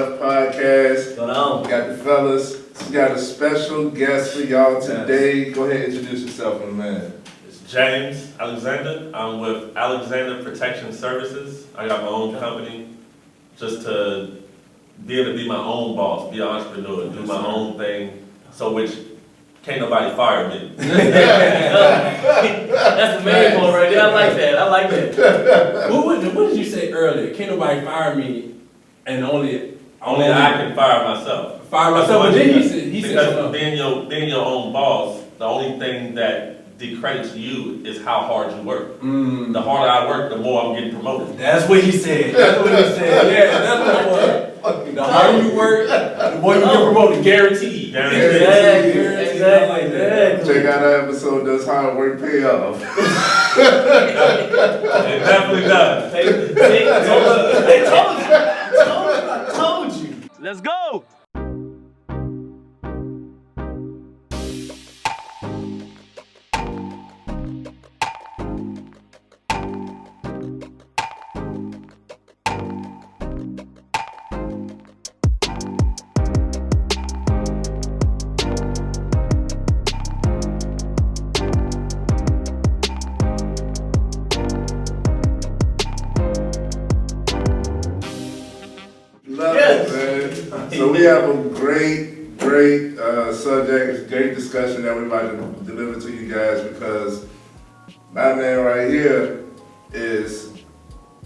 FMF Podcast. Going on. We got the fellas. We got a special guest for y'all today. Go ahead, introduce yourself, my man. It's James Alexander. I'm with Alexander Protection Services. I got my own company just to be able to be my own boss, be an entrepreneur, do my own thing, so which can't nobody fire me. That's the main one right there. I like that. I like that. What, what, what did you say earlier? Can't nobody fire me, and only Only I can fire myself. fire myself. But then he said he said Because something. being your, being your own boss, the only thing that decredits you is how hard you work. Mm, The harder I work, the more I'm getting promoted. that's what he said. That's what he said. Yeah, that's what it was. The harder you work, the more you get promoted, guaranteed. Guaranteed. Exactly. Guaranteed. I. Exactly. Check out our episode, Does Hard Work Pay Off? It definitely does. They, they told you. They told you. Told, told you. Let's go. Have a great, great uh, subject, great discussion that we're about to deliver to you guys because my man right here is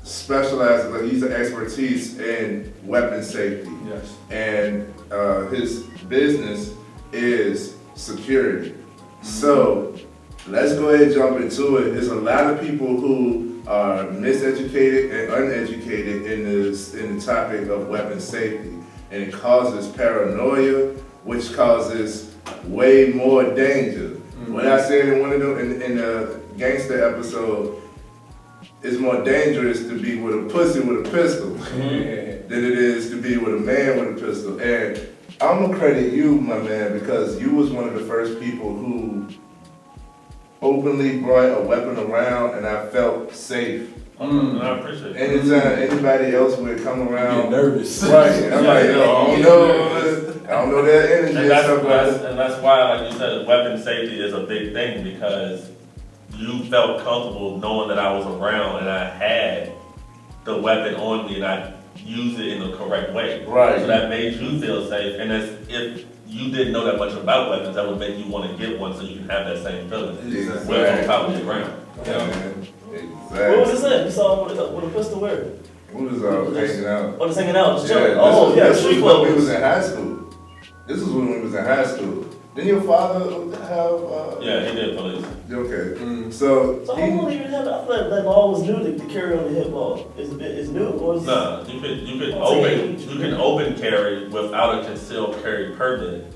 specialized, like he's an expertise in weapon safety. Yes. and uh, his business is security. So let's go ahead and jump into it. There's a lot of people who are miseducated and uneducated in this in the topic of weapon safety, and it causes paranoia, which causes way more danger. Mm-hmm. What I said in one of them in, in the gangster episode, it's more dangerous to be with a pussy with a pistol Yeah. than it is to be with a man with a pistol. And I'm gonna credit you, my man, because you was one of the first people who openly brought a weapon around, and I felt safe. Mm. I appreciate it. Anytime anybody else would come I get around, nervous. right? I'm like, yo, I don't know, I don't know that energy And and that's, stuff like that's, that. and that's why, like you said, weapon safety is a big thing because you felt comfortable knowing that I was around and I had the weapon on me and I used it in the correct way. Right. So that made you feel safe. And as if you didn't know that much about weapons, that would make you want to get one so you can have that same feeling. Exactly. Where it's on top of the ground. Yeah, man. What was Exactly. this at? You saw him with a, with a pistol where? We was all hanging out. Oh, just hanging out, just Yeah, chilling. this Oh, was- yeah, this street was when we was in high school. This is when we was in high school. Didn't your father have? Uh, Yeah, he did police. Okay. Mm. So, So he- how long even have? I feel like that law was new to, to carry on the hip ball. Is it is new or is No, you could, you could I'll open, you can open carry without a concealed carry permit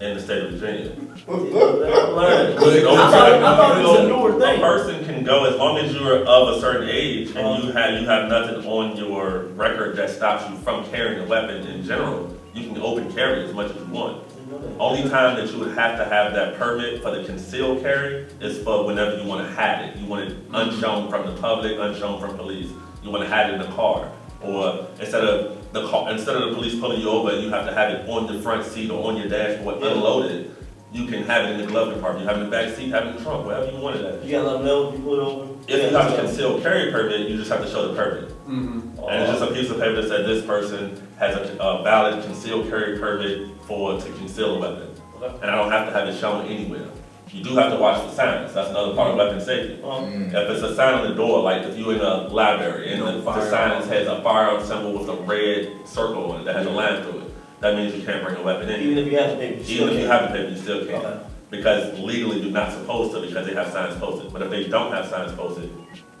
in the state of Virginia. Learning. I open thought, carry- I thought it was a newer thing. A person can go, as long as you're of a certain age and Uh-huh. you have, you have nothing on your record that stops you from carrying a weapon in general, you can open carry as much as you want. Didn't know that. Only time that you would have to have that permit for the concealed carry is for whenever you want to have it. You want it unshown from the public, unshown from police. You want to have it in the car, or instead of the car, instead of the police pulling you over, and you have to have it on the front seat or on your dashboard unloaded. You can have it in the glove compartment. You have it in the back seat, have it in the trunk, wherever you want it at. You gotta let them know if you pull it over. If you have a concealed carry permit, you just have to show the permit. Mhm. And it's just a piece of paper that said this person has a, a valid concealed carry permit for, to conceal a weapon. And I don't have to have it shown anywhere. You do have to watch the signs, that's another part of weapon safety. Um, If it's a sign on the door, like if you're in a library and the, No the firearm. sign has a firearm symbol with a red circle on it that has a line through it, that means you can't bring a weapon in. even if you have the paper, you Even if you have the paper, you still can't. Because legally you're not supposed to because they have signs posted. But if they don't have signs posted,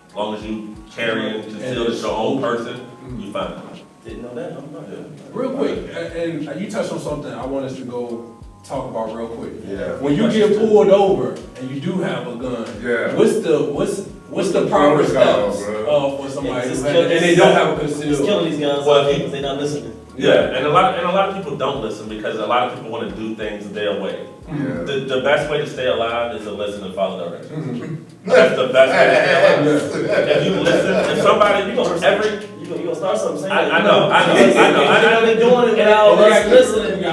as long as you carry and conceal as your own person, you fine. Didn't know that. I'm not. Real quick, and and you touched on something I want us to go talk about real quick. Yeah. When you get pulled over and you do have a gun, Yeah. what's the what's what's the proper Protocol, steps uh, for somebody Yeah, who just and they don't have a Just concealed? killing these guys Well, because they not listening. Yeah, and a lot and a lot of people don't listen because a lot of people want to do things their way. Yeah. The, the best way to stay alive is to listen and follow directions. Mhm. That's the best way to stay alive. Yeah. If you listen, if somebody, every, You gonna, you gonna start something, say I- that. I know, I know, I know, I know. They doing it without And- us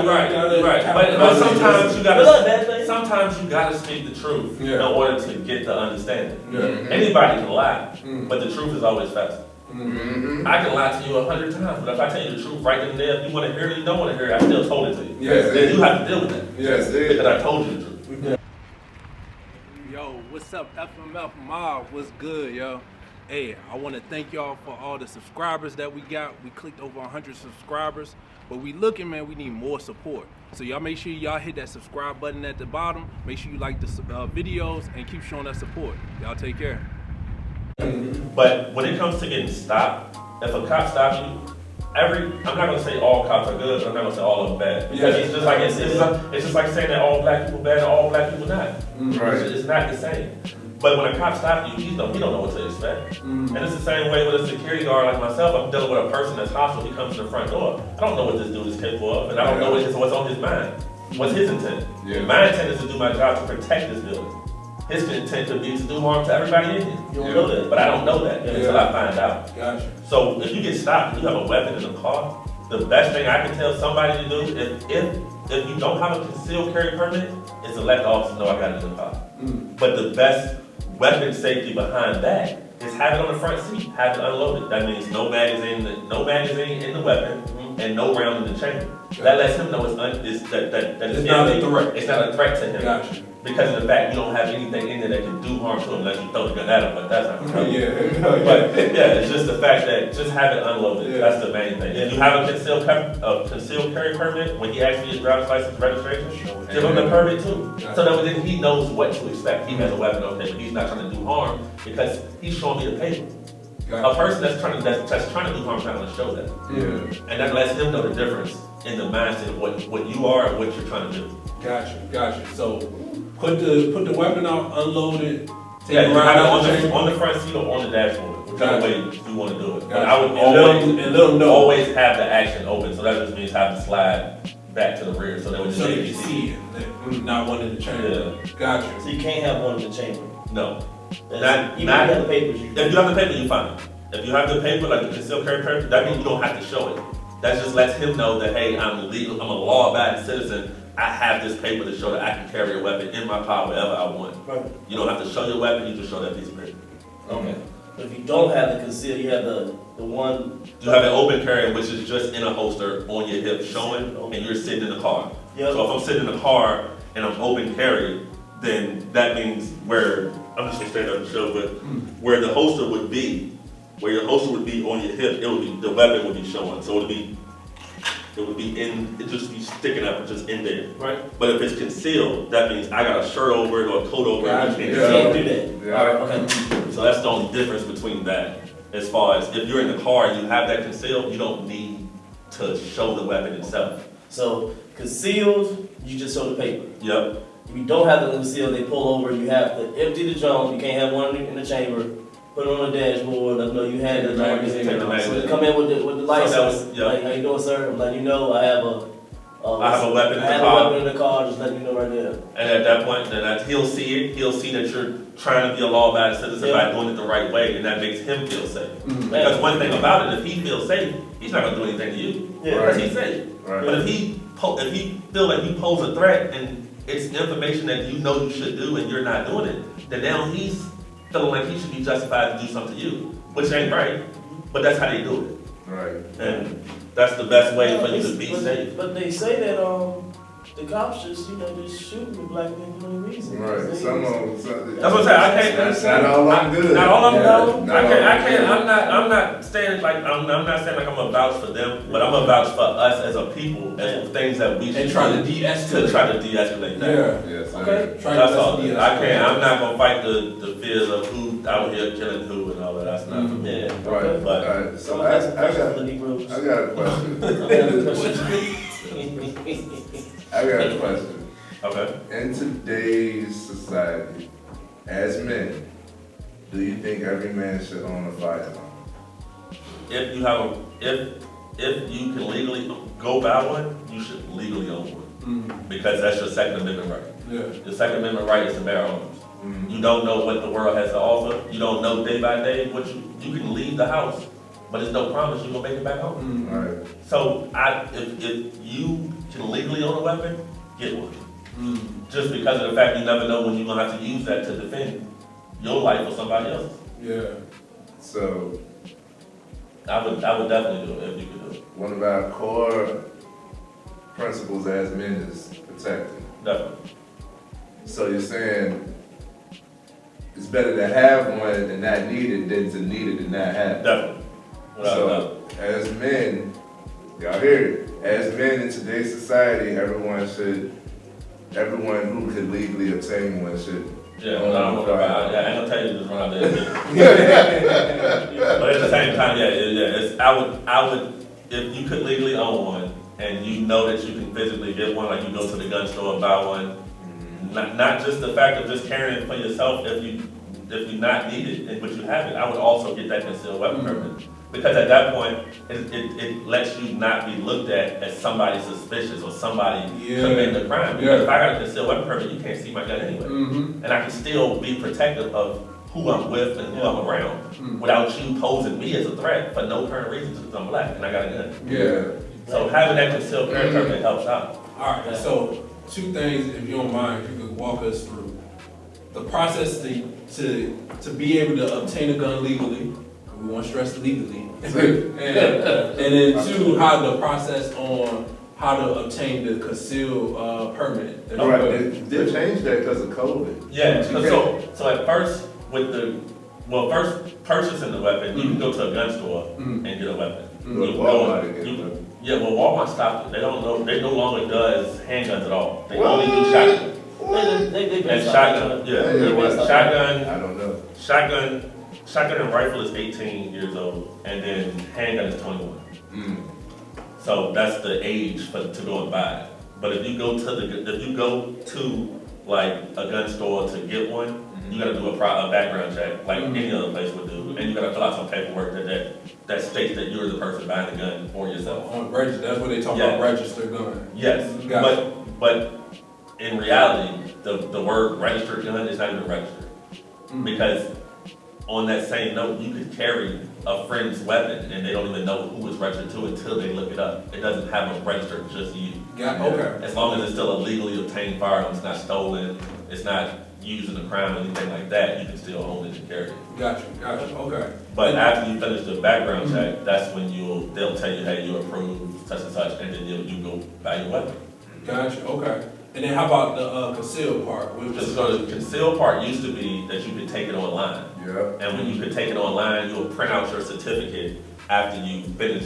listening. Yeah, Right, gotta right, have but, a but sometimes you gotta, bad sometimes you gotta speak the truth in Yeah. order to get the understanding. Yeah. Anybody can lie, Mm. but the truth is always faster. Mm-hmm. I can lie to you a hundred times, but if I tell you the truth right then and there, if you wanna hear it you don't wanna hear it, I still told it to you. Yes, Then you have to deal with that, Yes, because it. I told you the truth. Yo, what's up, FMF Mob? What's good, yo? Hey, I want to thank y'all for all the subscribers that we got. We clicked over 100 subscribers, but we looking, man, we need more support. So y'all make sure y'all hit that subscribe button at the bottom. Make sure you like the uh, videos and keep showing that support. Y'all take care. But when it comes to getting stopped, if a cop stops you, every I'm not gonna say all cops are good, but I'm not gonna say all of them bad. Because Yeah. it's just like it's, it's, just, it's just like saying that all black people bad and all black people not. Right. It's, it's not the same. But when a cop stops you, he don't he don't know what to expect. Mm. And it's the same way with a security guard like myself. I'm dealing with a person that's hostile. He comes to the front door. I don't know what this dude is capable of, and I don't know what his, what's on his mind. What's his intent? Yeah. My intent is to do my job to protect this building. His intent could be to do harm to everybody in here. You don't know that. But I don't know that until I find out. Gotcha. So if you get stopped and you have a weapon in the car, the best thing I can tell somebody to do if if if you don't have a concealed carry permit is to let the officer know I got it in the car. Mm. But the best weapon safety behind that is have it on the front seat, have it unloaded. That means no magazine, no magazine in the weapon, mm-hmm. and no round in the chamber. That lets him know it's, un, it's that that that It's not a threat. It's not a threat to him Gotcha. Because of the fact you don't have anything in there that can do harm to them unless you throw the gun at him. But that's not true. Yeah. But yeah, it's just the fact that just have it unloaded. Yeah. That's the main thing. If you have a concealed cap- a concealed carry permit, when he asks for your driver's license registration, give him the permit too. So that then he knows what to expect. He has a weapon on him, but he's not trying to do harm because he's showing me the paper. A person that's trying to that's, that's trying to do harm is not to show that, Yeah. and that lets him know the difference in the mindset of what what you are and what you're trying to do. Gotcha. Gotcha. So put the put the weapon out, unload it, take Yeah, it you around have it out on the the, chamber. on the front seat or on the dashboard, whichever Gotcha. way you want to do it. But I would and let always them, and let them know always have the action open, so that just means have to slide back to the rear, so that when so you they can see it. That- mm, Not one in the chamber. Gotcha. So you can't have one in the chamber. No. That's- Not- Even not- if you have the papers, you. If you have the paper, you fine. If you have the paper, like the concealed carry paper, that means you don't have to show it. That just lets him know that, hey, I'm legal, I'm a law-abiding citizen. I have this paper to show that I can carry a weapon in my car wherever I want. Right. You don't have to show your weapon, you just show that piece of paper. Okay. But if you don't have the conceal, you have the, the one. You have an open carry, which is just in a holster on your hip showing, and you're sitting in the car. Yep. So if I'm sitting in the car and I'm open carry, then that means where, I'm just gonna stand up and show, but where the holster would be, where your holster would be on your hip, it would be, the weapon would be showing, so it would be, it would be in, it just be sticking up, just in there. Right. But if it's concealed, that means I got a shirt over it or a coat over it, Gotcha. you You can't can't do that. Yeah. Okay. So that's the only difference between that. As far as if you're in the car and you have that concealed, you don't need to show the weapon itself. So concealed, you just show the paper. Yep. If you don't have the concealed, they pull over, you have to empty the drum, you can't have one in the chamber, put it on the dashboard, let them know you had the Take the drum. magazine Take the So magazine. come in with the, with the So that license, was- yeah. like, how you doing, sir? I'm letting you know, I have a. uh, I have a weapon in I the have car. a weapon in the car, just letting you know right there. And at that point, then that, he'll see it. He'll see that you're trying to be a law-abiding citizen Yeah. by doing it the right way, and that makes him feel safe. Mm. Because one thing about it, if he feels safe, he's not gonna do anything to you. Yeah. Because he's safe. Right. But if he po- if he feel like you pose a threat and it's information that you know you should do and you're not doing it, then now he's feeling like he should be justified to do something to you, which ain't right. But that's how they do it. Right. it, and that's the best way for you to be But- safe. But they say that, um, the cops just, you know, just shoot the black people for no reason. Right. Some of them. some- That's what I'm saying. I can't. That's not all I'm good. Not all of them, Yeah, no. not I can't. I can't. I'm not. I'm not saying like. I'm, I'm not saying like I'm a vouch for them, but I'm a vouch for us as a people as things that we should And trying to de-escalate. to try to de-escalate that. Yeah. Yes. Okay. Trying That's to all. de-escalate. I can't. I'm not gonna fight the the fears of who out here killing who and all that. That's not for mm-hmm. me. Yeah. Right. okay. But- All right. So So I, I got, I got, the Negroes. I got a question. I got a question. Okay. In today's society, as men, do you think every man should own a firearm? If you have a, if if you can legally go buy one, you should legally own one Mm. because that's your Second Amendment right. Yeah. Your Second Amendment right is to bear arms. Mhm. You don't know what the world has to offer. You don't know day by day what you, you can leave the house but it's no promise you're gonna make it back home. Mm, Right. So I, if, if you can legally own a weapon, get one. mm. Just because of the fact you never know when you're gonna have to use that to defend your life or somebody else's. Yeah. So I would, I would definitely do it if you could do it, one of our core principles as men is protecting. definitely. So you're saying it's better to have one and not need it than to need it and not have it. Definitely. So as men, y'all hear it, as men in today's society, everyone should, everyone who could legally obtain one should. Yeah, but I don't know about, yeah, ain't gonna tell you to just run out there. But at the same time, yeah, yeah, yeah, it's, I would, I would, if you could legally own one, and you know that you can physically get one, like you go to the gun store and buy one, mm-hmm. not, not just the fact of just carrying it for yourself, if you, if you not need it, and but you have it, I would also get that concealed weapon permit. Because at that point, it, it, it lets you not be looked at as somebody suspicious or somebody Yeah. committing a crime. Because if I got a concealed weapon permit, you can't see my gun anyway. Mm-hmm. And I can still be protective of who I'm with and who I'm around Mm. without you posing me as a threat for no current reason just because I'm black and I got a gun. Yeah. So having that concealed carry permit helps out. All right, so two things, if you don't mind, if you could walk us through. The process to, to, to be able to obtain a gun legally, we want to stress legally. And, and then two, how the process on how to obtain the concealed, uh, permit. All right, they, they changed that because of COVID. Yeah, so, so, so at first with the, well, first purchasing the weapon, you can go to a gun store Mm. and get a weapon. Mm. You to can go- Walmart and get you- one. Yeah, well, Walmart stopped it. They don't know, they no longer does handguns at all. They only do shotguns. They, they, they And been shotgun, Yeah, yeah, yeah, what? shotgun, I don't know. Shotgun, shotgun and rifle is 18 years old, and then handgun is 21. Mm. So that's the age for to go and buy it. But if you go to the, if you go to like a gun store to get one, you gotta do a pro, a background check, like Mhm. any other place would do, and you gotta fill out some paperwork that that, that states that you're the person buying the gun for yourself. On register, that's what they talk Yeah. about, registered gun. Yes, Gotcha. but but in reality, the the word registered gun is not even registered. Mm. Because on that same note, you could carry a friend's weapon and they don't even know who it's registered to it until they look it up. It doesn't have a registered just you. Got, okay. As long as it's still a legally obtained firearm, it's not stolen, it's not used in a crime or anything like that, you can still own it and carry it. Gotcha, gotcha, okay. But after you finish the background check, that's when you'll, they'll tell you, hey, you approved such and such, and then you'll you go buy your weapon. Gotcha, okay. And then how about the, uh, concealed part? What- Just so the concealed part used to be that you could take it online. Yeah. And when you could take it online, you'll print out your certificate after you finish,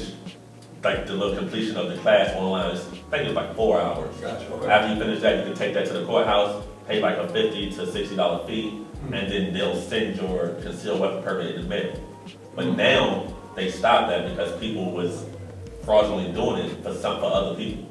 like the little completion of the class online. It's- I think it's like four hours. Gotcha, okay. After you finish that, you can take that to the courthouse, pay like a fifty to sixty dollar fee, and then they'll send your concealed weapon permit in the mail. But Mhm. now, they stopped that because people was fraudulently doing it for some, for other people.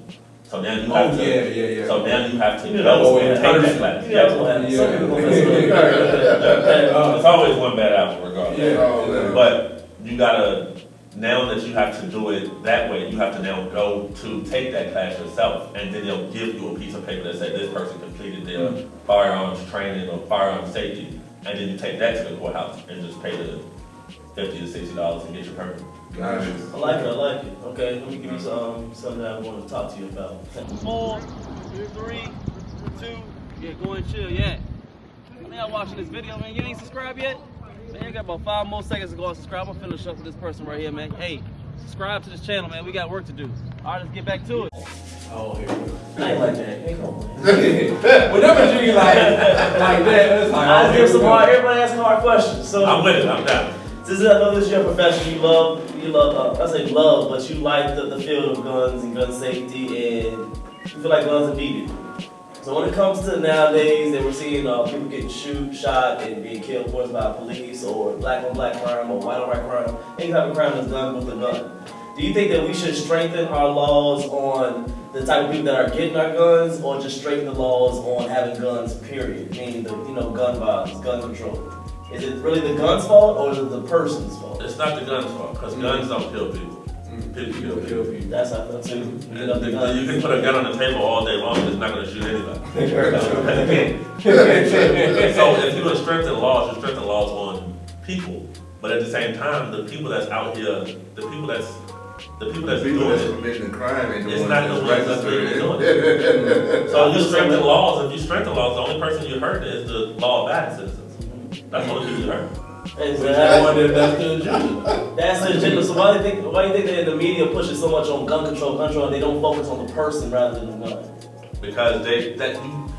So now you Oh, have yeah, to, yeah, yeah. so now you have to You know, go oh, and in take that person. class. Yeah, that's what happens. Some Yeah. people gonna mess. Uh, It's always one bad apple regardless. Yeah. Oh. But you gotta, now that you have to do it that way, you have to now go to take that class yourself, and then they'll give you a piece of paper that says this person completed their firearms training or firearms safety, and then you take that to the courthouse and just pay the fifty to sixty dollars and get your permit. Gotcha. I like it, I like it. Okay, let me give you some, something that I want to talk to you about. Four, three, two, yeah, go and chill, yeah. Man, y'all watching this video, man. You ain't subscribed yet? Man, you got about five more seconds to go and subscribe. I'm finna shuffle this person right here, man. Hey, subscribe to this channel, man. We got work to do. All right, let's get back to it. Oh, here we go. I ain't like that. Hey, come on, man. Whenever you like, like that, it's like, I oh, give here some hard, everybody asking hard questions. So, I'm with it, I'm down. Since I know this is your profession, you love, you love, uh, I say love, but you like the, the field of guns and gun safety, and you feel like guns are needed. So when it comes to nowadays, that we're seeing uh, people getting shoot, shot, and being killed, whether by police or black on black crime or white on white crime, any type of crime that's done with a gun. Do you think that we should strengthen our laws on the type of people that are getting our guns, or just strengthen the laws on having guns? Period. Meaning the you know gun violence, gun control. Is it really the gun's fault or is it the person's fault? It's not the gun's fault, because mm-hmm. guns don't kill people. People kill Kill, people. That's how I feel too. You And the the- gun- You can put a gun on the table all day long, and it's not gonna shoot anybody. So if you would strengthen laws, you strengthen laws on people, But at the same time, the people that's out here, the people that's, the people that's People doing that's it, committing the crime ain't the It's not the that's ones that's registered. really so if you strengthen laws, if you strengthen laws, the only person you hurt is the law-abiding citizens. That's the only people you hurt. Exactly. That's the agenda. That's the agenda. So why do you think why do you think that the media pushes so much on gun control, gun control, and they don't focus on the person rather than the gun? because they that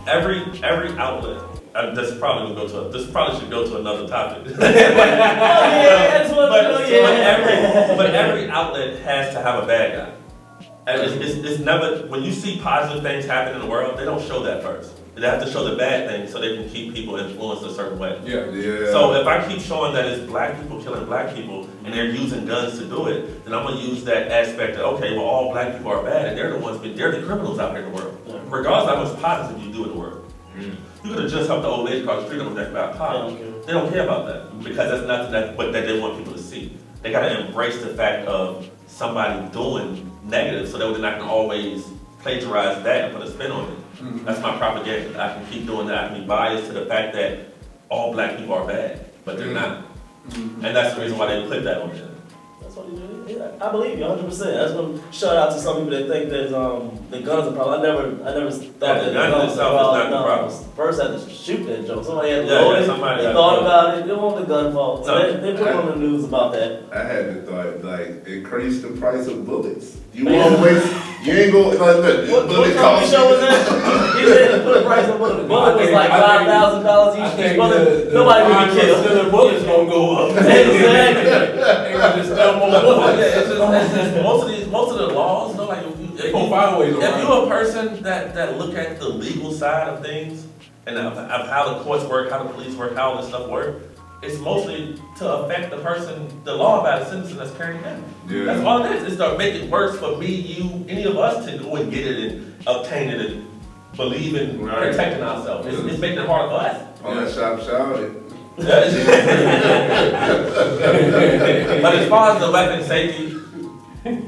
every every outlet. Uh, this probably will go to this probably should go to another topic. Oh yeah, that's what but, oh, but every but every outlet has to have a bad guy. And it's, it's, it's never when you see positive things happen in the world, they don't show that first. They have to show the bad things so they can keep people influenced a certain way. Yeah. Yeah. So if I keep showing that it's black people killing black people and they're using guns to do it, then I'm gonna use that aspect of okay, well all black people are bad and they're the ones, but they're the criminals out here in the world. Yeah. Regardless of how much positive you do in the world. Mm. You could have just helped the old lady across the street on the neck about I pot. don't. They don't care about that because that's nothing that but that they want people to see. They gotta embrace the fact of somebody doing negative so that they're not gonna always plagiarize that and put a spin on it. That's my propaganda. I can keep doing that. I can be biased to the fact that all black people are bad, but they're mm-hmm. not. Mm-hmm. And that's the reason why they put that on there. I believe you 100. percent That's gonna shout out to some people that think that um the guns are problem. I never I never thought Yeah, the that gun guns itself are is not the problem. First, I had to shoot that joke. Somebody had to Yeah, load yeah, it. somebody they had thought about it. They want the gun fault. So No. they, they put on the news about that. I had the thought, like, increase the price of bullets. You won't waste, you ain't go, like, look, What, bullet what company cost show was you- that? He said put a price on bullet. The bullet was think- like I five think- thousand dollars I each. think each bullet. the, the Nobody would price be of killed. selling bullets gonna go up. exactly. Just sell more Yeah, bullets. it's just, it's just most of these, most of the laws, you know, like if you, if They you, find ways if around. you're a person that, that look at the legal side of things and of, of how the courts work, how the police work, how all this stuff work, it's mostly to affect the person, the law about a citizen that's carrying it out. That's Yeah, all it is. is to make it worse for me, you, any of us to go and get it and obtain it and believe in Right. protecting ourselves. It's, it's making it hard for us. on that shop. But as far as the weapon safety,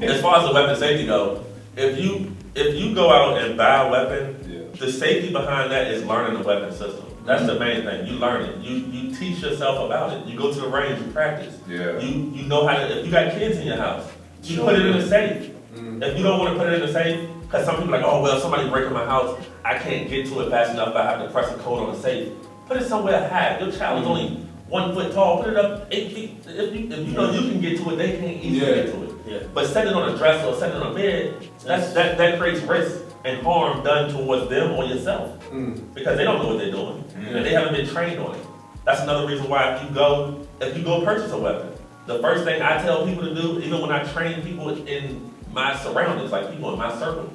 as far as the weapon safety go, if you, if you go out and buy a weapon, Yeah. the safety behind that is learning the weapon system. That's the main thing. You learn it. You, you teach yourself about it. You go to the range, you practice. Yeah. You, you know how to, if you got kids in your house, you put it in a safe. Mm-hmm. If you don't wanna put it in a safe, cause some people are like, oh, well, somebody breaking my house, I can't get to it fast enough, I have to press a code on the safe. Put it somewhere high. Your child is only one foot tall, put it up eight feet. If you, if you know you can get to it, they can't easily Yeah. get to it. Yeah. But set it on a dresser or set it on a bed, that's, that, that creates risk and harm done towards them or yourself. Mm. Because they don't know what they're doing. And they haven't been trained on it. That's another reason why if you go, if you go purchase a weapon, the first thing I tell people to do, even when I train people in my surroundings, like people in my circle,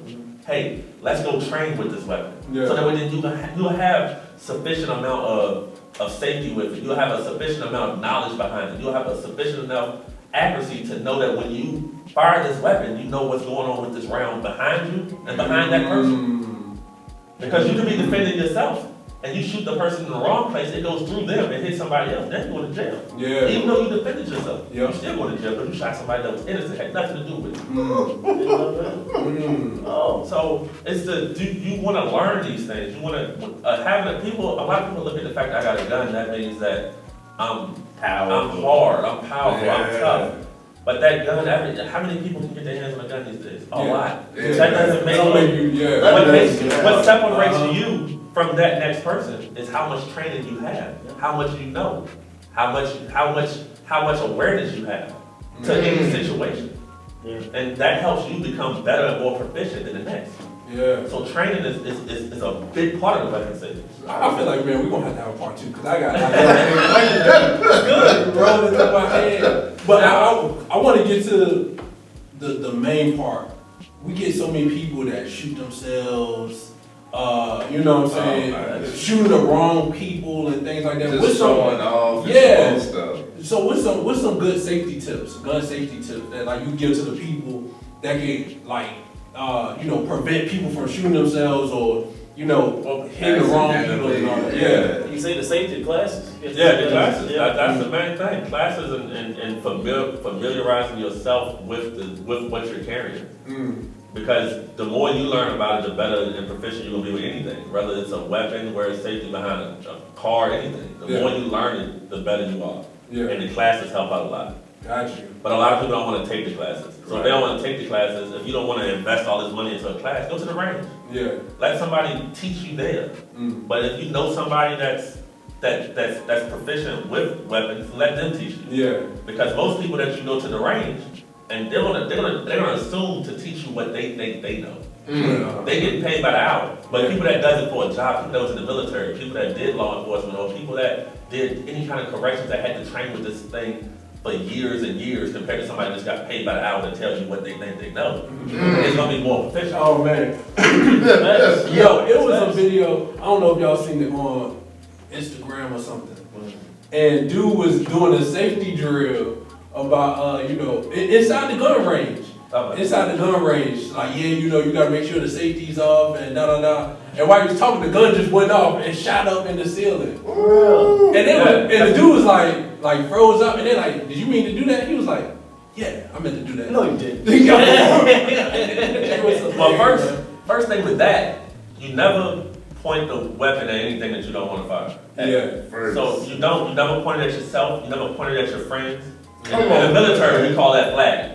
hey, let's go train with this weapon. Yeah. So that way then you can ha- you'll have sufficient amount of, of safety with it. You'll have a sufficient amount of knowledge behind it. You'll have a sufficient enough accuracy to know that when you fire this weapon, you know what's going on with this round behind you and behind that person. Mm. Because you could be defending yourself and you shoot the person in the wrong place, it goes through them and hits somebody else, then you're going to jail. Yeah. Even though you defended yourself, Yeah. you're still going to jail because you shot somebody that was innocent, had nothing to do with it. Mm. Oh, So it's the do you want to learn these things? You want to uh, having people. A lot of people look at the fact that I got a gun. That means that I'm powerful. I'm hard. I'm powerful. I'm tough. But that gun, every, how many people can get their hands on a gun these days? A Yeah. lot. Yeah. That doesn't make Don't you, yeah. what That makes makes- what separates Uh-huh. you from that next person is how much training you have, how much you know, how much how much how much awareness you have to any mm. situation, yeah. and that helps you become better and more proficient than the next. Yeah. So training is, is, is, is a big part of the weapon safety. I feel like, man, we're gonna have to have a part two, because I got, I got good rolling in my head. But I, I, I wanna get to the, the main part. We get so many people that shoot themselves, uh, you know what I'm saying? Oh, man. Shooting the wrong people and things like that. What's Just some- showing off and Yeah. yeah. stuff. So what's some what's some good safety tips, gun safety tips that like you give to the people that can like uh you know prevent people from shooting themselves or you know hitting the wrong people and all that. Yeah. You say the safety classes. Yeah, the classes, Yeah. that, that's the main thing, classes and, and, and famil- familiarizing yourself with the, with what you're carrying. Mm. Because the more you learn about it, the better and proficient you're gonna be with anything, whether it's a weapon, where it's safety behind a, a car, anything. The Yeah. more you learn it, the better you are. Yeah. And the classes help out a lot. Got you. But a lot of people don't want to take the classes. So if they don't want to take the classes, if you don't want to invest all this money into a class, go to the range. Yeah. Let somebody teach you there. Mm. But if you know somebody that's that that's that's proficient with weapons, let them teach you. Yeah. Because most people that you go to the range, and they're gonna they're gonna they're gonna assume to teach you what they think they know. Mm. They get paid by the hour. But people that does it for a job, people that was in the military, people that did law enforcement, or people that did any kind of corrections that had to train with this thing for years and years compared to somebody that just got paid by the hour that tells you what they think they know. It's gonna be more proficient. Oh man. Facts. Yo, it was a video. I don't know if y'all seen it on Instagram or something. And dude was doing a safety drill about uh, you know, i- inside the gun range. Okay. Inside the gun range, like yeah, you know, you gotta make sure the safety's off and da da da. And while he was talking, the gun just went off and shot up in the ceiling. Ooh. And then was- and the dude was like, like froze up, and then like, did you mean to do that? He was like, yeah, I meant to do that. No, you didn't. It was hilarious, Well, first, first thing with that, you never point the weapon at anything that you don't want to fire. yeah, First. So you don't, you never point it at yourself, you never point it at your friends. In, Come in the military, we call that flag.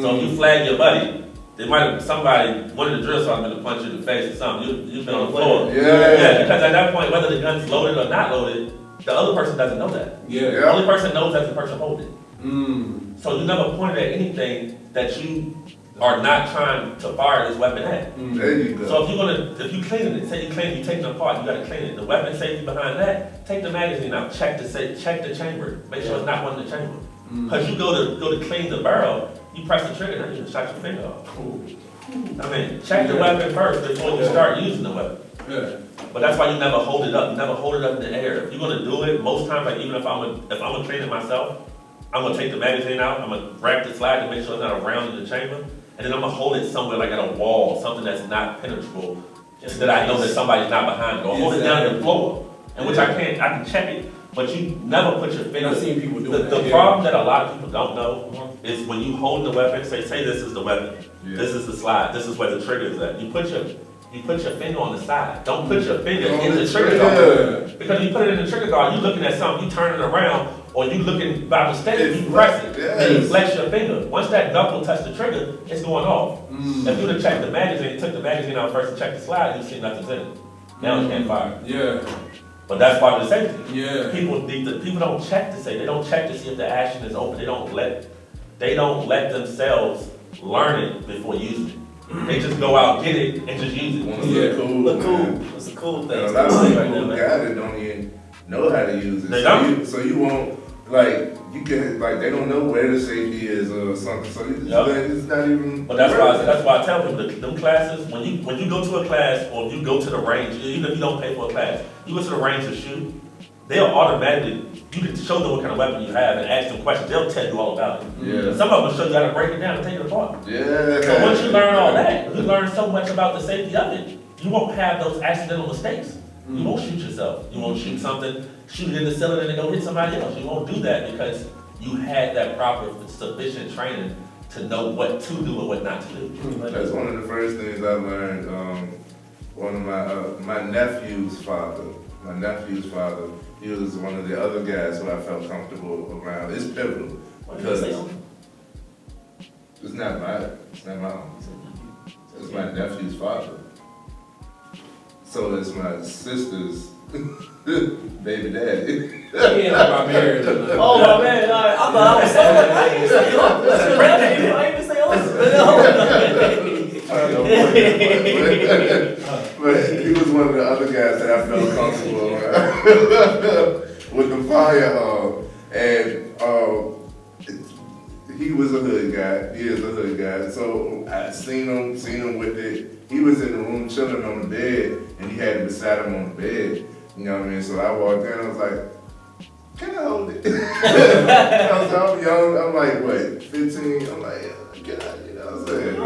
So if Mm. you flag your buddy, they might have, somebody, one of the drill sergeants gonna punch you in the face or something, you, you've been on the floor. Yeah. Yeah, because at that point, whether the gun's loaded or not loaded, the other person doesn't know that. yeah. The only person knows that's the person holding it. Mm. So you never pointed at anything that you are not trying to fire this weapon at. Mm. There you go. So if you're gonna, if you cleaning it, say you clean, you taking it apart, you gotta clean it. The weapon safety behind that, take the magazine out, check the sa- check the chamber, make sure it's not one in the chamber. Mm. Cause you go to go to clean the barrel, you press the trigger, now you just shot your finger off. I mean, check the weapon first before you start using the weapon. Yeah. But that's why you never hold it up. You never hold it up in the air. If you're gonna do it, most times, like even if I'm gonna, if I'm gonna clean it myself, I'm gonna take the magazine out. I'm gonna wrap the slide to make sure it's not around in the chamber, and then I'm gonna hold it somewhere like at a wall, something that's not penetrable, just that I know that somebody's not behind it, or hold it down to the floor, and which I can't, I can check it. But you never put your finger. I've seen people do The, that. the problem that a lot of people don't know is when you hold the weapon, say, say this is the weapon, Yeah. this is the slide, this is where the trigger is at. You put your, you put your finger on the side. Don't put your finger in the trigger guard. Because you put it in the trigger guard, you looking at something, you turn it around, or you looking by mistake, you press it, and you flex your finger. Once that knuckle touch the trigger, it's going off. Mm. If you would have checked the magazine, took the magazine out first and checked the slide, you'd see nothing's in it. Now it can't fire. Yeah. But that's part of the safety. Yeah. People need to, people don't check to say, they don't check to see if the action is open, they don't let, they don't let themselves learn it before using it. They just go out, get it, and just use it. Wanna Yeah. look cool, Look cool. man. It's a cool And thing. a lot of people right who got it don't even know how to use it. They so don't. You, so you won't like you can like they don't know where the safety is or something. So it's, Yup. it's not even. But that's why, that's why I tell people, that them classes, when you, when you go to a class, or you go to the range, even if you don't pay for a class, you go to the range to shoot, they'll automatically, you can show them what kind of weapon you have and ask them questions, they'll tell you all about it. Yeah. Some of them show you how to break it down and take it apart. Yeah. So once you learn all that, you learn so much about the safety of it, you won't have those accidental mistakes. You won't shoot yourself. You won't shoot something, shoot it in the ceiling and then go hit somebody else. You won't do that because you had that proper sufficient training to know what to do and what not to do. That's one of the first things I learned. Um, one of my uh, my nephew's father, my nephew's father, he was one of the other guys who I felt comfortable around. It's pivotal What did you say? because it's not my it's not my own. It's my nephew's father. So it's my sister's baby daddy. He ain't about marriage. Oh my man, all right. I thought I was so like, I didn't say oh, Brandon, I didn't say oh. But he was one of the other guys that I felt comfortable around with the fire firearm. And uh, he was a hood guy. He is a hood guy. So I seen him, seen him with it. He was in the room chilling on the bed, and he had it beside him on the bed. You know what I mean? So I walked in. I was like, "Can I hold it?" I was I'm young. I'm like, what, 15? I'm like, "Can I?" You know what I'm saying?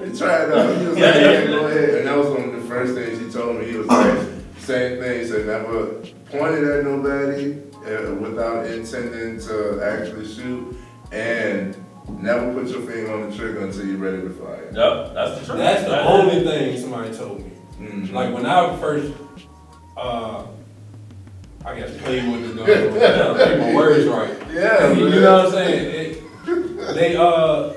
Man. He tried out. He was like, yeah, go ahead. And that was one of the first things he told me. He was like, same thing. He said, never pointed at nobody uh, without intending to actually shoot. And never put your finger on the trigger until you're ready to fire. Yep, that's the truth. That's the That- only thing somebody told me. Mhm. Like when I first, uh, I guess play with the gun. Get my words right. Yeah, you man. know what I'm saying? It- they uh,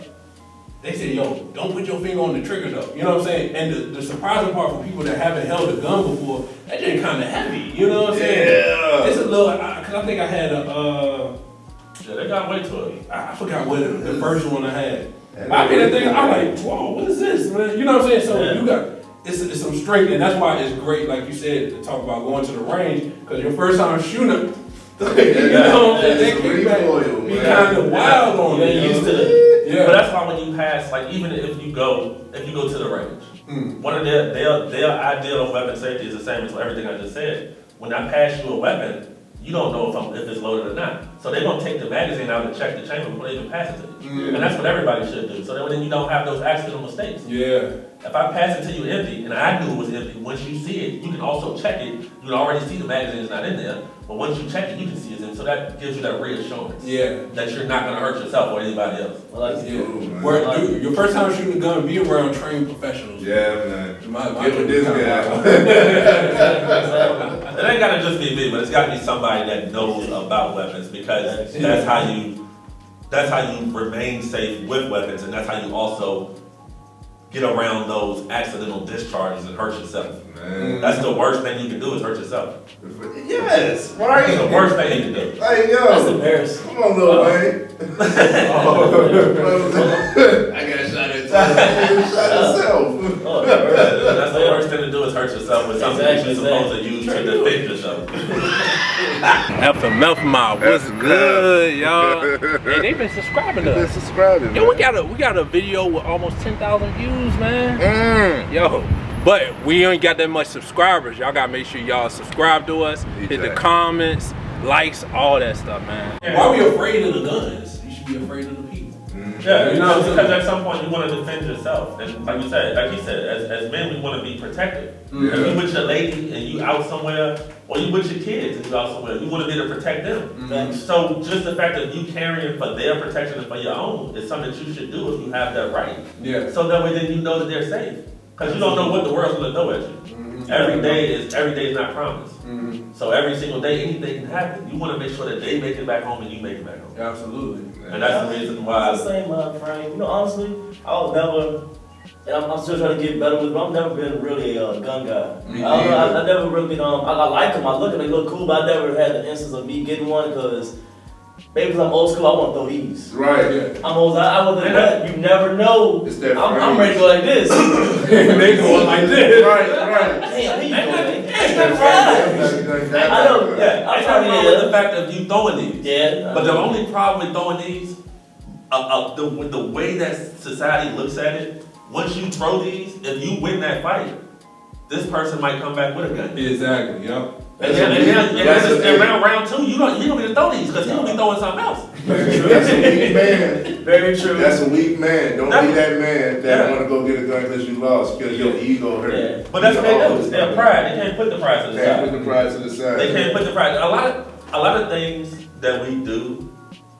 they said, yo, don't put your finger on the trigger though. You know what I'm saying? And the, the surprising part for people that haven't held a gun before, that shit kind of heavy. You know what I'm saying? Yeah. It's a little, I, cause I think I had a, uh, Yeah, they got way to it. I I forgot what it- the first one I had. I mean, the thing, I'm like, whoa, what is this, man? You know what I'm saying? So Yeah. you got, it's, it's some strength, and that's why it's great, like you said, to talk about going to the range, because your first time shooting, you know what I'm saying? That It's kickback recoil, be man. kind of wild on You you. ain't know? used to the. Yeah. But that's why when you pass, like even if you go, if you go to the range, Mm. one of their their their ideal of weapon safety is the same as everything I just said. When I pass you a weapon, you don't know if I'm, if it's loaded or not. So they're gonna take the magazine out and check the chamber before they even pass it to you. And that's what everybody should do. So that then you don't have those accidental mistakes. Yeah. If I pass it to you empty and I knew it was empty, once you see it, you can also check it. You can already see the magazine's not in there, but once you check it, you can see it's in. So that gives you that reassurance Yeah. that you're not gonna hurt yourself or anybody else. I like Yeah. Cool, man. Where, dude, your first time shooting a gun, be around trained professionals. Yeah, man. My, my Get with this guy. It ain't gotta just be me, but it's gotta be somebody that knows about weapons because that's how you that's how you remain safe with weapons and that's how you also get around those accidental discharges and hurt yourself. Man. That's the worst thing you can do is hurt yourself. Yes, What right. That's the worst thing you can do. Hey, yo. That's yo. embarrassing. Come on, Lil Wayne. Oh. Oh, I got shot at time. Shot himself. Oh. That's the worst thing to do is hurt yourself with something Exactly, you're supposed to use to defend yourself. FMF Mob, what's That's good, y'all? and they've been subscribing to us. subscribing, Yo, we got a we got a video with almost 10,000 views, man. Mm. Yo, but we ain't got that much subscribers. Y'all gotta make sure y'all subscribe to us, hit the Exactly. comments, likes, all that stuff, man. Why are we afraid of the guns? You should be afraid of the people. Yeah, You know, because at some point you want to defend yourself, and like you said, like you said, as, as men we want to be protected. Mm-hmm. If you with your lady and you out somewhere, or you with your kids and you out somewhere, you want to be to protect them. Thanks. So just the fact that you carrying for their protection and for your own is something that you should do if you have that right. Yeah. So that way then you know that they're safe, because you don't know what the world's gonna throw at you. Mm-hmm. Every day is every day is not promised. Mhm. So every single day anything can happen. You want to make sure that they make it back home and you make it back home, Absolutely. and that's the reason why. It's the same mind frame. You know, honestly, I was never, and I'm, I'm still trying to get better with it, but I've never been really a gun guy. Me I, don't know, neither. I, I never really been, um, I, I like them, I look at them, they look cool, but I never had the instance of me getting one because, maybe because I'm old school, I want to throw these. Right. Yeah. I'm old, I, I want to, but you never know. It's that I'm, I'm ready to go like this. they going like this. Right, right. Damn, here you. I I know, yeah. I'm talking trying nothing wrong to with the fact of you throwing these. Yeah. But the only problem with throwing these, uh, uh, the, with the way that society looks at it, once you throw these, if you win that fight, this person might come back with a gun. Exactly. Yep. And then, and then, and then, That's a- and round, round two, you don't, you don't need to throw these because he gonna be throwing something else. That's a weak man. Very true. That's a weak man. Don't be that man that Yeah. wanna go get a gun because you lost, because your ego hurt. Yeah. But that's what they do. always They're pride. They can't put the pride to the side. They Can't side. put the pride to the side. They can't put the pride. A lot of a lot of things that we do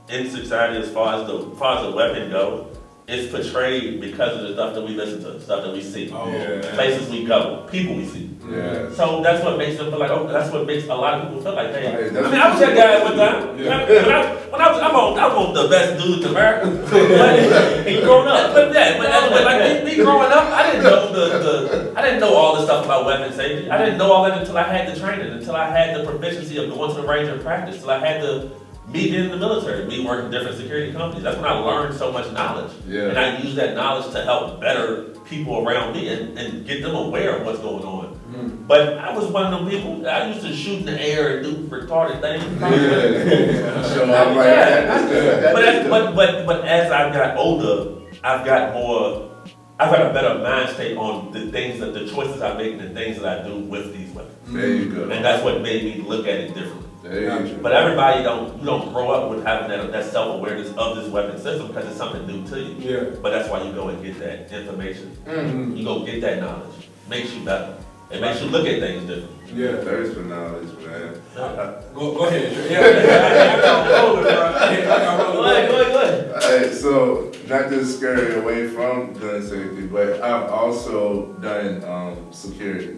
in society, as far as the as far as the weapon go, is portrayed because of the stuff that we listen to, stuff that we see, Oh, Yeah. places we go, people we see. Yeah. So that's what makes them feel like, oh, that's what makes a lot of people feel like, hey. I mean, I was that guy one time. Yeah. When I, when I was, I'm on, I'm on the best dude in America. But, You grown up. but yeah, but, but like me, me growing up, I didn't know the, the, I didn't know all the stuff about weapon safety. I didn't know all that until I had the training, until I had the proficiency of going to the range and practice, until I had the, me being in the military, me working in different security companies. That's when I learned so much knowledge. Yeah. And I use that knowledge to help better people around me and, and get them aware of what's going on. Mm-hmm. But I was one of them people, I used to shoot in the air and do retarded things. Yeah. So I'm like, Yeah. But, as, but, but, but as I got older, I've got more, I've got a better mind state on the things that, the choices I make and the things that I do with these weapons. There you go. And that's what made me look at it differently. But everybody don't, you don't grow up with having that, that self-awareness of this weapon system because it's something new to you. Yeah. But that's why you go and get that information. Mhm. You go get that knowledge. Makes you better. It makes you look at things different. Yeah. Thirst for knowledge, man. Go, go ahead. Dre. Yeah, yeah, yeah, I got rolling, bro. I got Go ahead, go ahead, go ahead. Alright, so not to scurry away from gun safety, but I've also done um, security.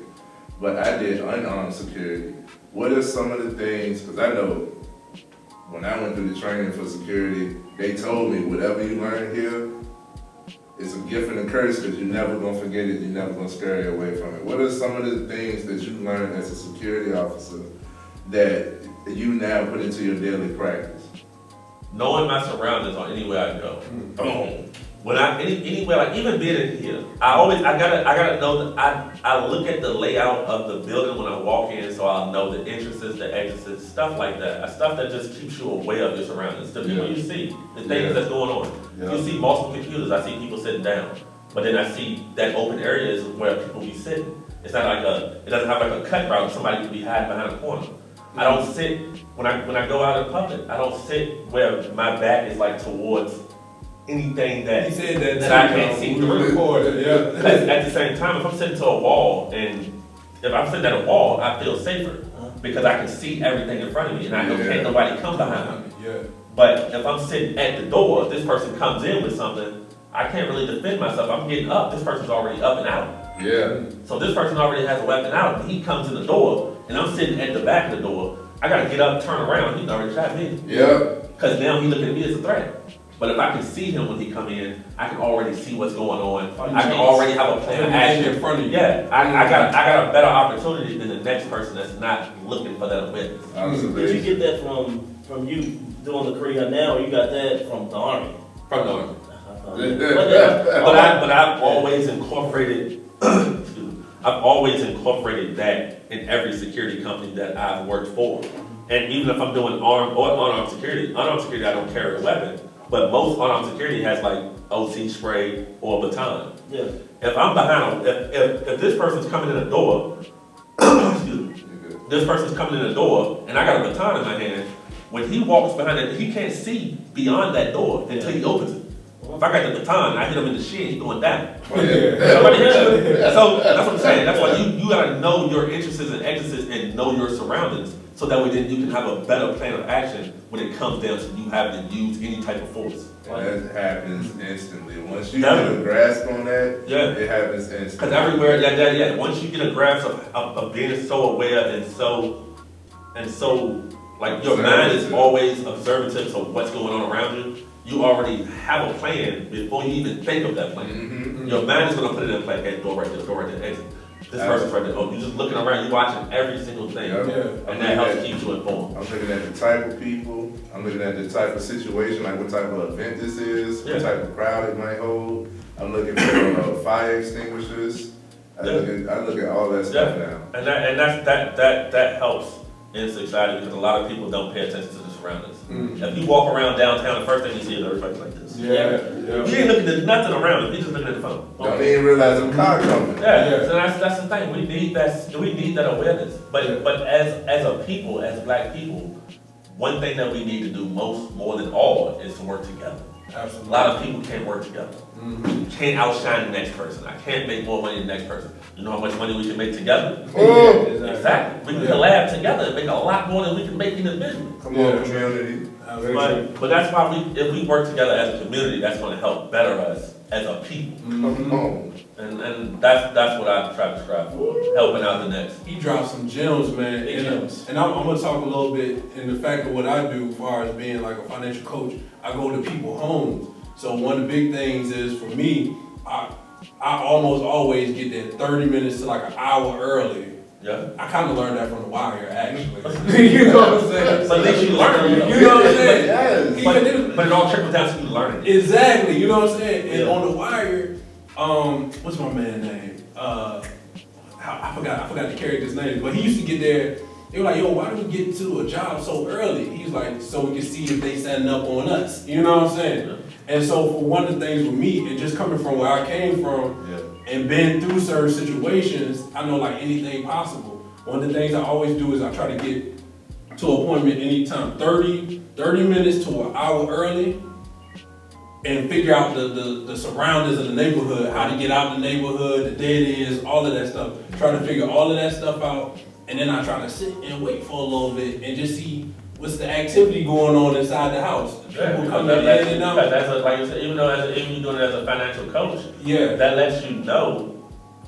but I did unarmed security. What are some of the things, because I know when I went through the training for security, they told me whatever you learn here, it's a gift and a curse because you're never gonna forget it, you're never gonna scare you away from it. What are some of the things that you learned as a security officer that you now put into your daily practice? Knowing my surroundings on anywhere I go. Mm. Boom. When I any, anywhere, like even being in here, I always I gotta I gotta know that I I look at the layout of the building when I walk in, so I'll know the entrances, the exits, stuff like that. Stuff that just keeps you aware of your surroundings, the people Yeah. you see, the things Yeah. that's going on. Yeah. You see multiple computers. I see people sitting down, but then I see that open area is where people be sitting. It's not like a it doesn't have like a cut route. Somebody can be hiding behind a corner. I don't sit when I when I go out in public. I don't sit where my back is like towards anything that He said that. That I can't see We through. recorded, yeah. at the same time, if I'm sitting to a wall and if I'm sitting at a wall, I feel safer because I can see everything in front of me and I know Yeah. can't nobody come behind me. Yeah. But if I'm sitting at the door, if this person comes in with something, I can't really defend myself. I'm getting up. This person's already up and out. Yeah, So this person already has a weapon out. He comes in the door and I'm sitting at the back of the door. I gotta get up, turn around. He's already shot me. yeah, Because now he looking at me as a threat. But if I can see him when he come in, I can already see what's going on. Oh, I can already have a plan of Everything action. in front of you. Yeah, I, I got I got a better opportunity than the next person that's not looking for that witness. Did you get that from, from you doing the career now, or you got that from the army? From the army. Uh, but then- But I but I've always incorporated I've always incorporated that in every security company that I've worked for. And even if I'm doing armed or unarmed security, unarmed security I don't carry a weapon. But most unarmed security has like OC spray or baton. Yeah, If I'm behind, if, if, if this person's coming in the door, excuse me, this person's coming in the door and I got a baton in my hand, when he walks behind it, he can't see beyond that door until he opens it. If I got the baton, I hit him in the shin, he's going down. Oh, yeah. Somebody hit you. So that's what I'm saying. That's why you, you gotta know your entrances and exits and know your surroundings so that way then you can have a better plan of action when it comes down to you having to use any type of force. And that happens instantly. Once you get a grasp on that, Yeah. it happens instantly. Because everywhere, yeah, yeah, yeah. Once you get a grasp of, of, of being so aware and so, and so, like your mind is always observative of what's going on around you, you already have a plan before you even think of that plan. Mhm. Your mind is gonna put it in play, okay, door right there, door right there, exit. This person's right there, oh, you're just looking around, you're watching every single thing. Yeah. Yeah. And that helps keep you informed. I'm looking at the type of people, I'm looking at the type of situation, like what type of event this is, Yeah. what type of crowd it might hold. I'm looking for uh, fire extinguishers. I look at, I look at all that stuff Yeah. now. And that, and that's, that, that, that helps in society because a lot of people don't pay attention to the surroundings. Mm. If you walk around downtown, the first thing you see is everybody like this. Yeah, You yeah. ain't looking at nothing around him, you just looking at the phone. Don't even realize a car coming. Yeah, Yeah. so that's, that's the thing, we need that, we need that awareness. Yeah. But, but as, as a people, as black people, one thing that we need to do most, more than all, is to work together. A Absolutely. lot of people can't work together. You can't outshine the next person. I can't make more money than the next person. You know how much money we can make together? Oh, Exactly. We can Yeah. collab together and make a lot more than we can make individually. come Yeah. on, community. Absolutely. But, but that's why we, if we work together as a community, that's gonna help better us as a people. Come Mhm. And, and that's, that's what I try to strive for, helping out the next. He dropped some gems, man. Big And, gems. and I'm, I'm gonna talk a little bit in the fact of what I do as far as being like a financial coach. I go to people homes. So one of the big things is for me, I I almost always get there 30 minutes to like an hour early. Yeah? I kind of learned that from the wire, actually. you know what I'm saying? But at least you learn. You know what I'm saying? Yes. But, but it all trickles down to you learning. Exactly, you know what I'm saying? And Yeah. on the wire, um, what's my man name? Uh, I, I forgot, I forgot the character's name, but he used to get there. They were like, "Yo, why do we get to a job so early?" He's like, "So we can see if they setting up on us." You know what I'm saying? Yeah. And so for one of the things with me, and just coming from where I came from, Yeah. And been through certain situations, I know like anything possible. One of the things I always do is I try to get to appointment anytime, 30, 30 minutes to an hour early, and figure out the, the, the surroundings of the neighborhood, how to get out of the neighborhood, the dead ends, all of that stuff. Try to figure all of that stuff out, and then I try to sit and wait for a little bit and just see what's the activity going on inside the house. Yeah, People because coming that in lets you- and because out. that's a, like you said, even though as a, even you doing it as a financial coach, Yeah, that lets you know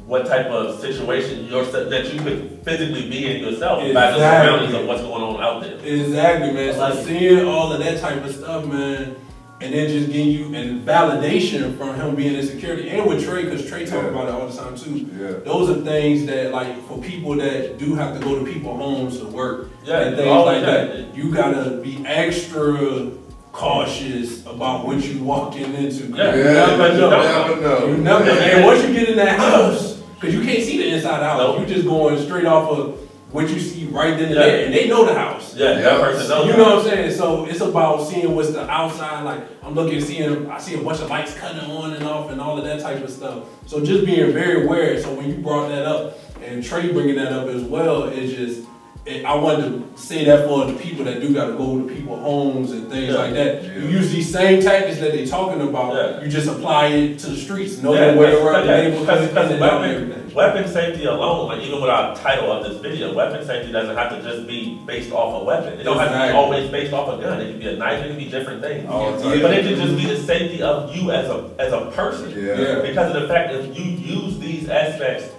what type of situation you're, that you could physically be in yourself by the Exactly. surroundings of what's going on out there. Exactly, man. I like So it. seeing all of that type of stuff, man, and then just getting you and validation from him being in security and with Trey, because Trey talk Yeah. about it all the time too. Yeah. Those are things that, like, for people that do have to go to people's homes to work Yeah, and things all like that, that. you gotta be extra cautious about what you walking into. Yeah, you Yeah, never you know. never know. You never, and once you get in that house, because you can't see the inside out, Nope. you just going straight off of what you see right then and Yeah. there, and they know the house. Yeah, Yeah. that person knows. You know what I'm saying? So it's about seeing what's the outside. Like I'm looking, seeing, I see a bunch of lights cutting on and off and all of that type of stuff. So just being very aware. So when you brought that up and Trey bringing that up as well, it's just, it, I wanted to say that for the people that do got to go to people's homes and things Yeah. like that. Yeah. You use these same tactics that they're talking about. Yeah. You just apply it to the streets. Know Yeah, their way because- around the neighborhood because- and because in and out and weapon- everything. Weapon safety alone, like even with our title of this video, weapon safety doesn't have to just be based off a weapon. It don't have to be always based off a gun. It can be a knife. It can be different things. All the. But it can just be the safety of you as a as a person. Yeah. Yeah. Because of the fact that you use these aspects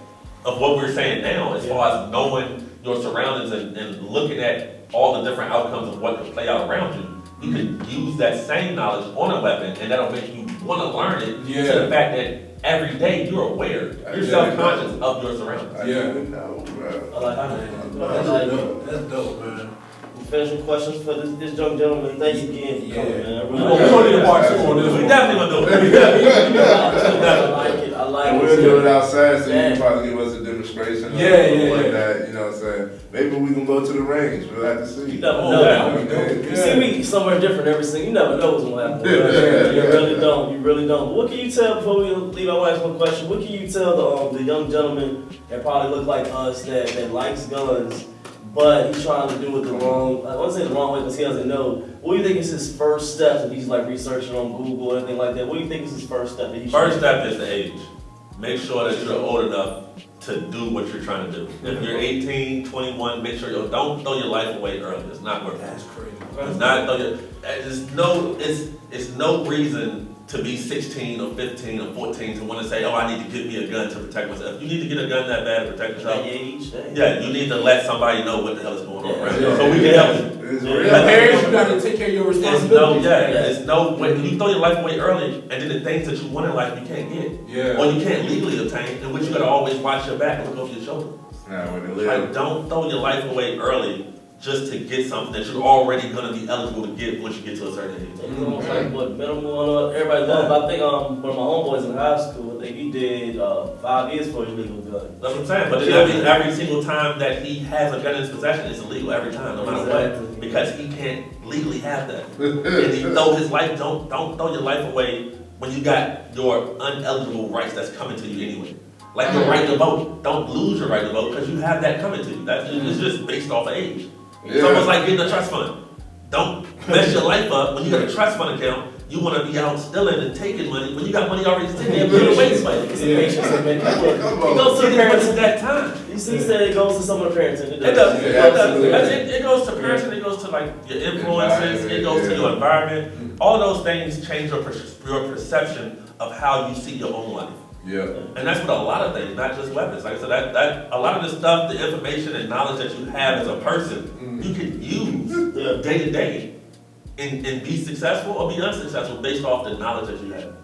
of what we're saying now, as far as knowing your surroundings and, and looking at all the different outcomes of what could play out around you, you can use that same knowledge on a weapon, and that'll make you want to learn it. To Yeah. the fact that every day you're aware, you're Yeah. self-conscious of your surroundings. I Yeah. didn't know, bro. I like I That's like it. dope. That's dope, man. Finish with questions for this, this young gentleman. Thanks again for coming, man. I We really gonna, we gonna need a part two on this We one. definitely gonna do it. I like it. I like And it. we'll do it outside, so you can probably give us a demonstration. or Yeah, something yeah, like that. You know what I'm saying? Maybe we can go to the range. We'll have to see. You never know. yeah. Okay. You see me somewhere different every single. You never know what's gonna happen. Yeah. You really don't. You really don't. What can you tell before we leave? I want to ask one question. What can you tell the um, the young gentleman that probably look like us that that likes guns, but he's trying to do it the wrong. I want to say the wrong way because he doesn't know. What do you think is his first step if he's like researching on Google or anything like that? What do you think is his first step that he? First step is the age. Make sure that you're old enough to do what you're trying to do. If mm-hmm. you're 18, 21, make sure you don't throw your life away early. It's not worth it. That's crazy. It's not throw your. There's no. It's it's no reason to be 16 or 15 or 14 to want to say, oh, I need to get me a gun to protect myself. You need to get a gun that bad to protect yourself, your age, yeah, you need to let somebody know what the hell is going on Yeah. around you, so we can help you. It's Yeah. Parents, you gotta take care of your There's no, responsibilities. yeah, it's no When You throw your life away early, and then the things that you want in life you can't get, Yeah. or you can't legally obtain, in which you gotta always watch your back and look over your shoulder. Nah, when they Like, don't throw your life away early just to get something that you're already gonna be eligible to get once you get to a certain age. It's almost like what minimum on everybody does. But I think um one of my homeboys in high school, I think he did uh five years for his legal gun. That's what I'm saying. But then every, every single time that he has a gun in his possession, it's illegal every time, no matter Exactly. what, because he can't legally have that. and he throw his life. Don't don't throw your life away when you got your uneligible rights that's coming to you anyway. Like your right to vote. Don't lose your right to vote because you have that coming to you. That's it's just based off of age. It's Yeah. almost like getting a trust fund. Don't mess your life up when you got a trust fund account. You want to be out stealing and taking money when you got money already sitting there. You're waste money. It's a patience and man. It goes to the parents. at that time. You see, he said it goes to some of the parents. and It does. It, Yeah, does. It, it goes to parenting. It goes to like your influences. It goes to your environment. All those things change your, per- your perception of how you see your own life. Yeah. And that's with a lot of things, not just weapons. Like I said, that, that a lot of the stuff, the information and knowledge that you have as a person, mm. you can use day to day and, and be successful or be unsuccessful based off the knowledge that you have.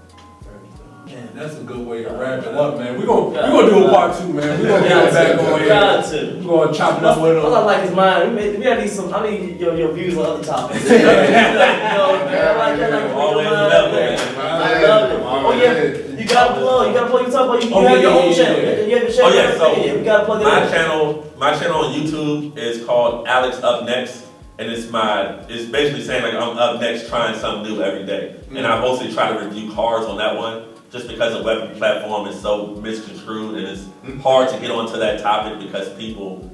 Man, that's a good way to wrap it up, man. We're gonna, we gonna do a part two, man. We're gonna get it back on here. We're gonna chop it up with I them. like his mind. We, may, we gotta need some. I need your, your views on other topics. you know, man, I like that. Like, Always your mind, level, man. man. I love it. Oh yeah, you gotta plug. You gotta plug. You talk about you, you Oh, have yeah, your yeah, own yeah, channel. yeah. You have your oh, channel. Oh, yeah, so we gotta plug it My in. channel, my channel on YouTube is called Alex Up Next, and it's my, it's basically saying like I'm up next, trying something new every day. And mm. I mostly try to review cars on that one, just because the web platform is so misconstrued and it's mm. hard to get onto that topic because people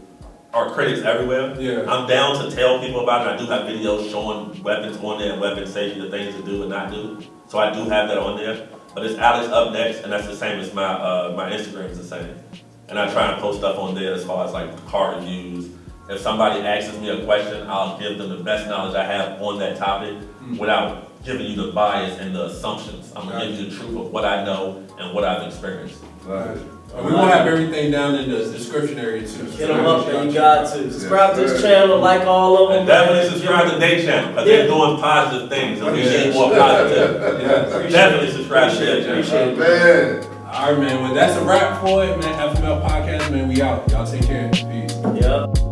are critics everywhere. Yeah. I'm down to tell people about it. I do have videos showing weapons on there and weapon safety, the things to do and not do. So I do have that on there. But it's Alex Up Next, and that's the same as my uh, my Instagram is the same. And I try and post stuff on there as far as like car reviews. If somebody asks me a question, I'll give them the best knowledge I have on that topic without giving you the bias and the assumptions. I'm gonna give you the truth of what I know and what I've experienced. Right. And we gonna have everything down in the description area too. Hit them up, man. You got to subscribe to this channel, like all of them. And definitely subscribe to their channel, because they're doing positive things, and we need more positive. Yeah. Definitely subscribe to their channel. Appreciate it. Man. All right, man. Well, that's a wrap for it, man. FMF podcast, man. We out. Y'all take care. Peace. Yep.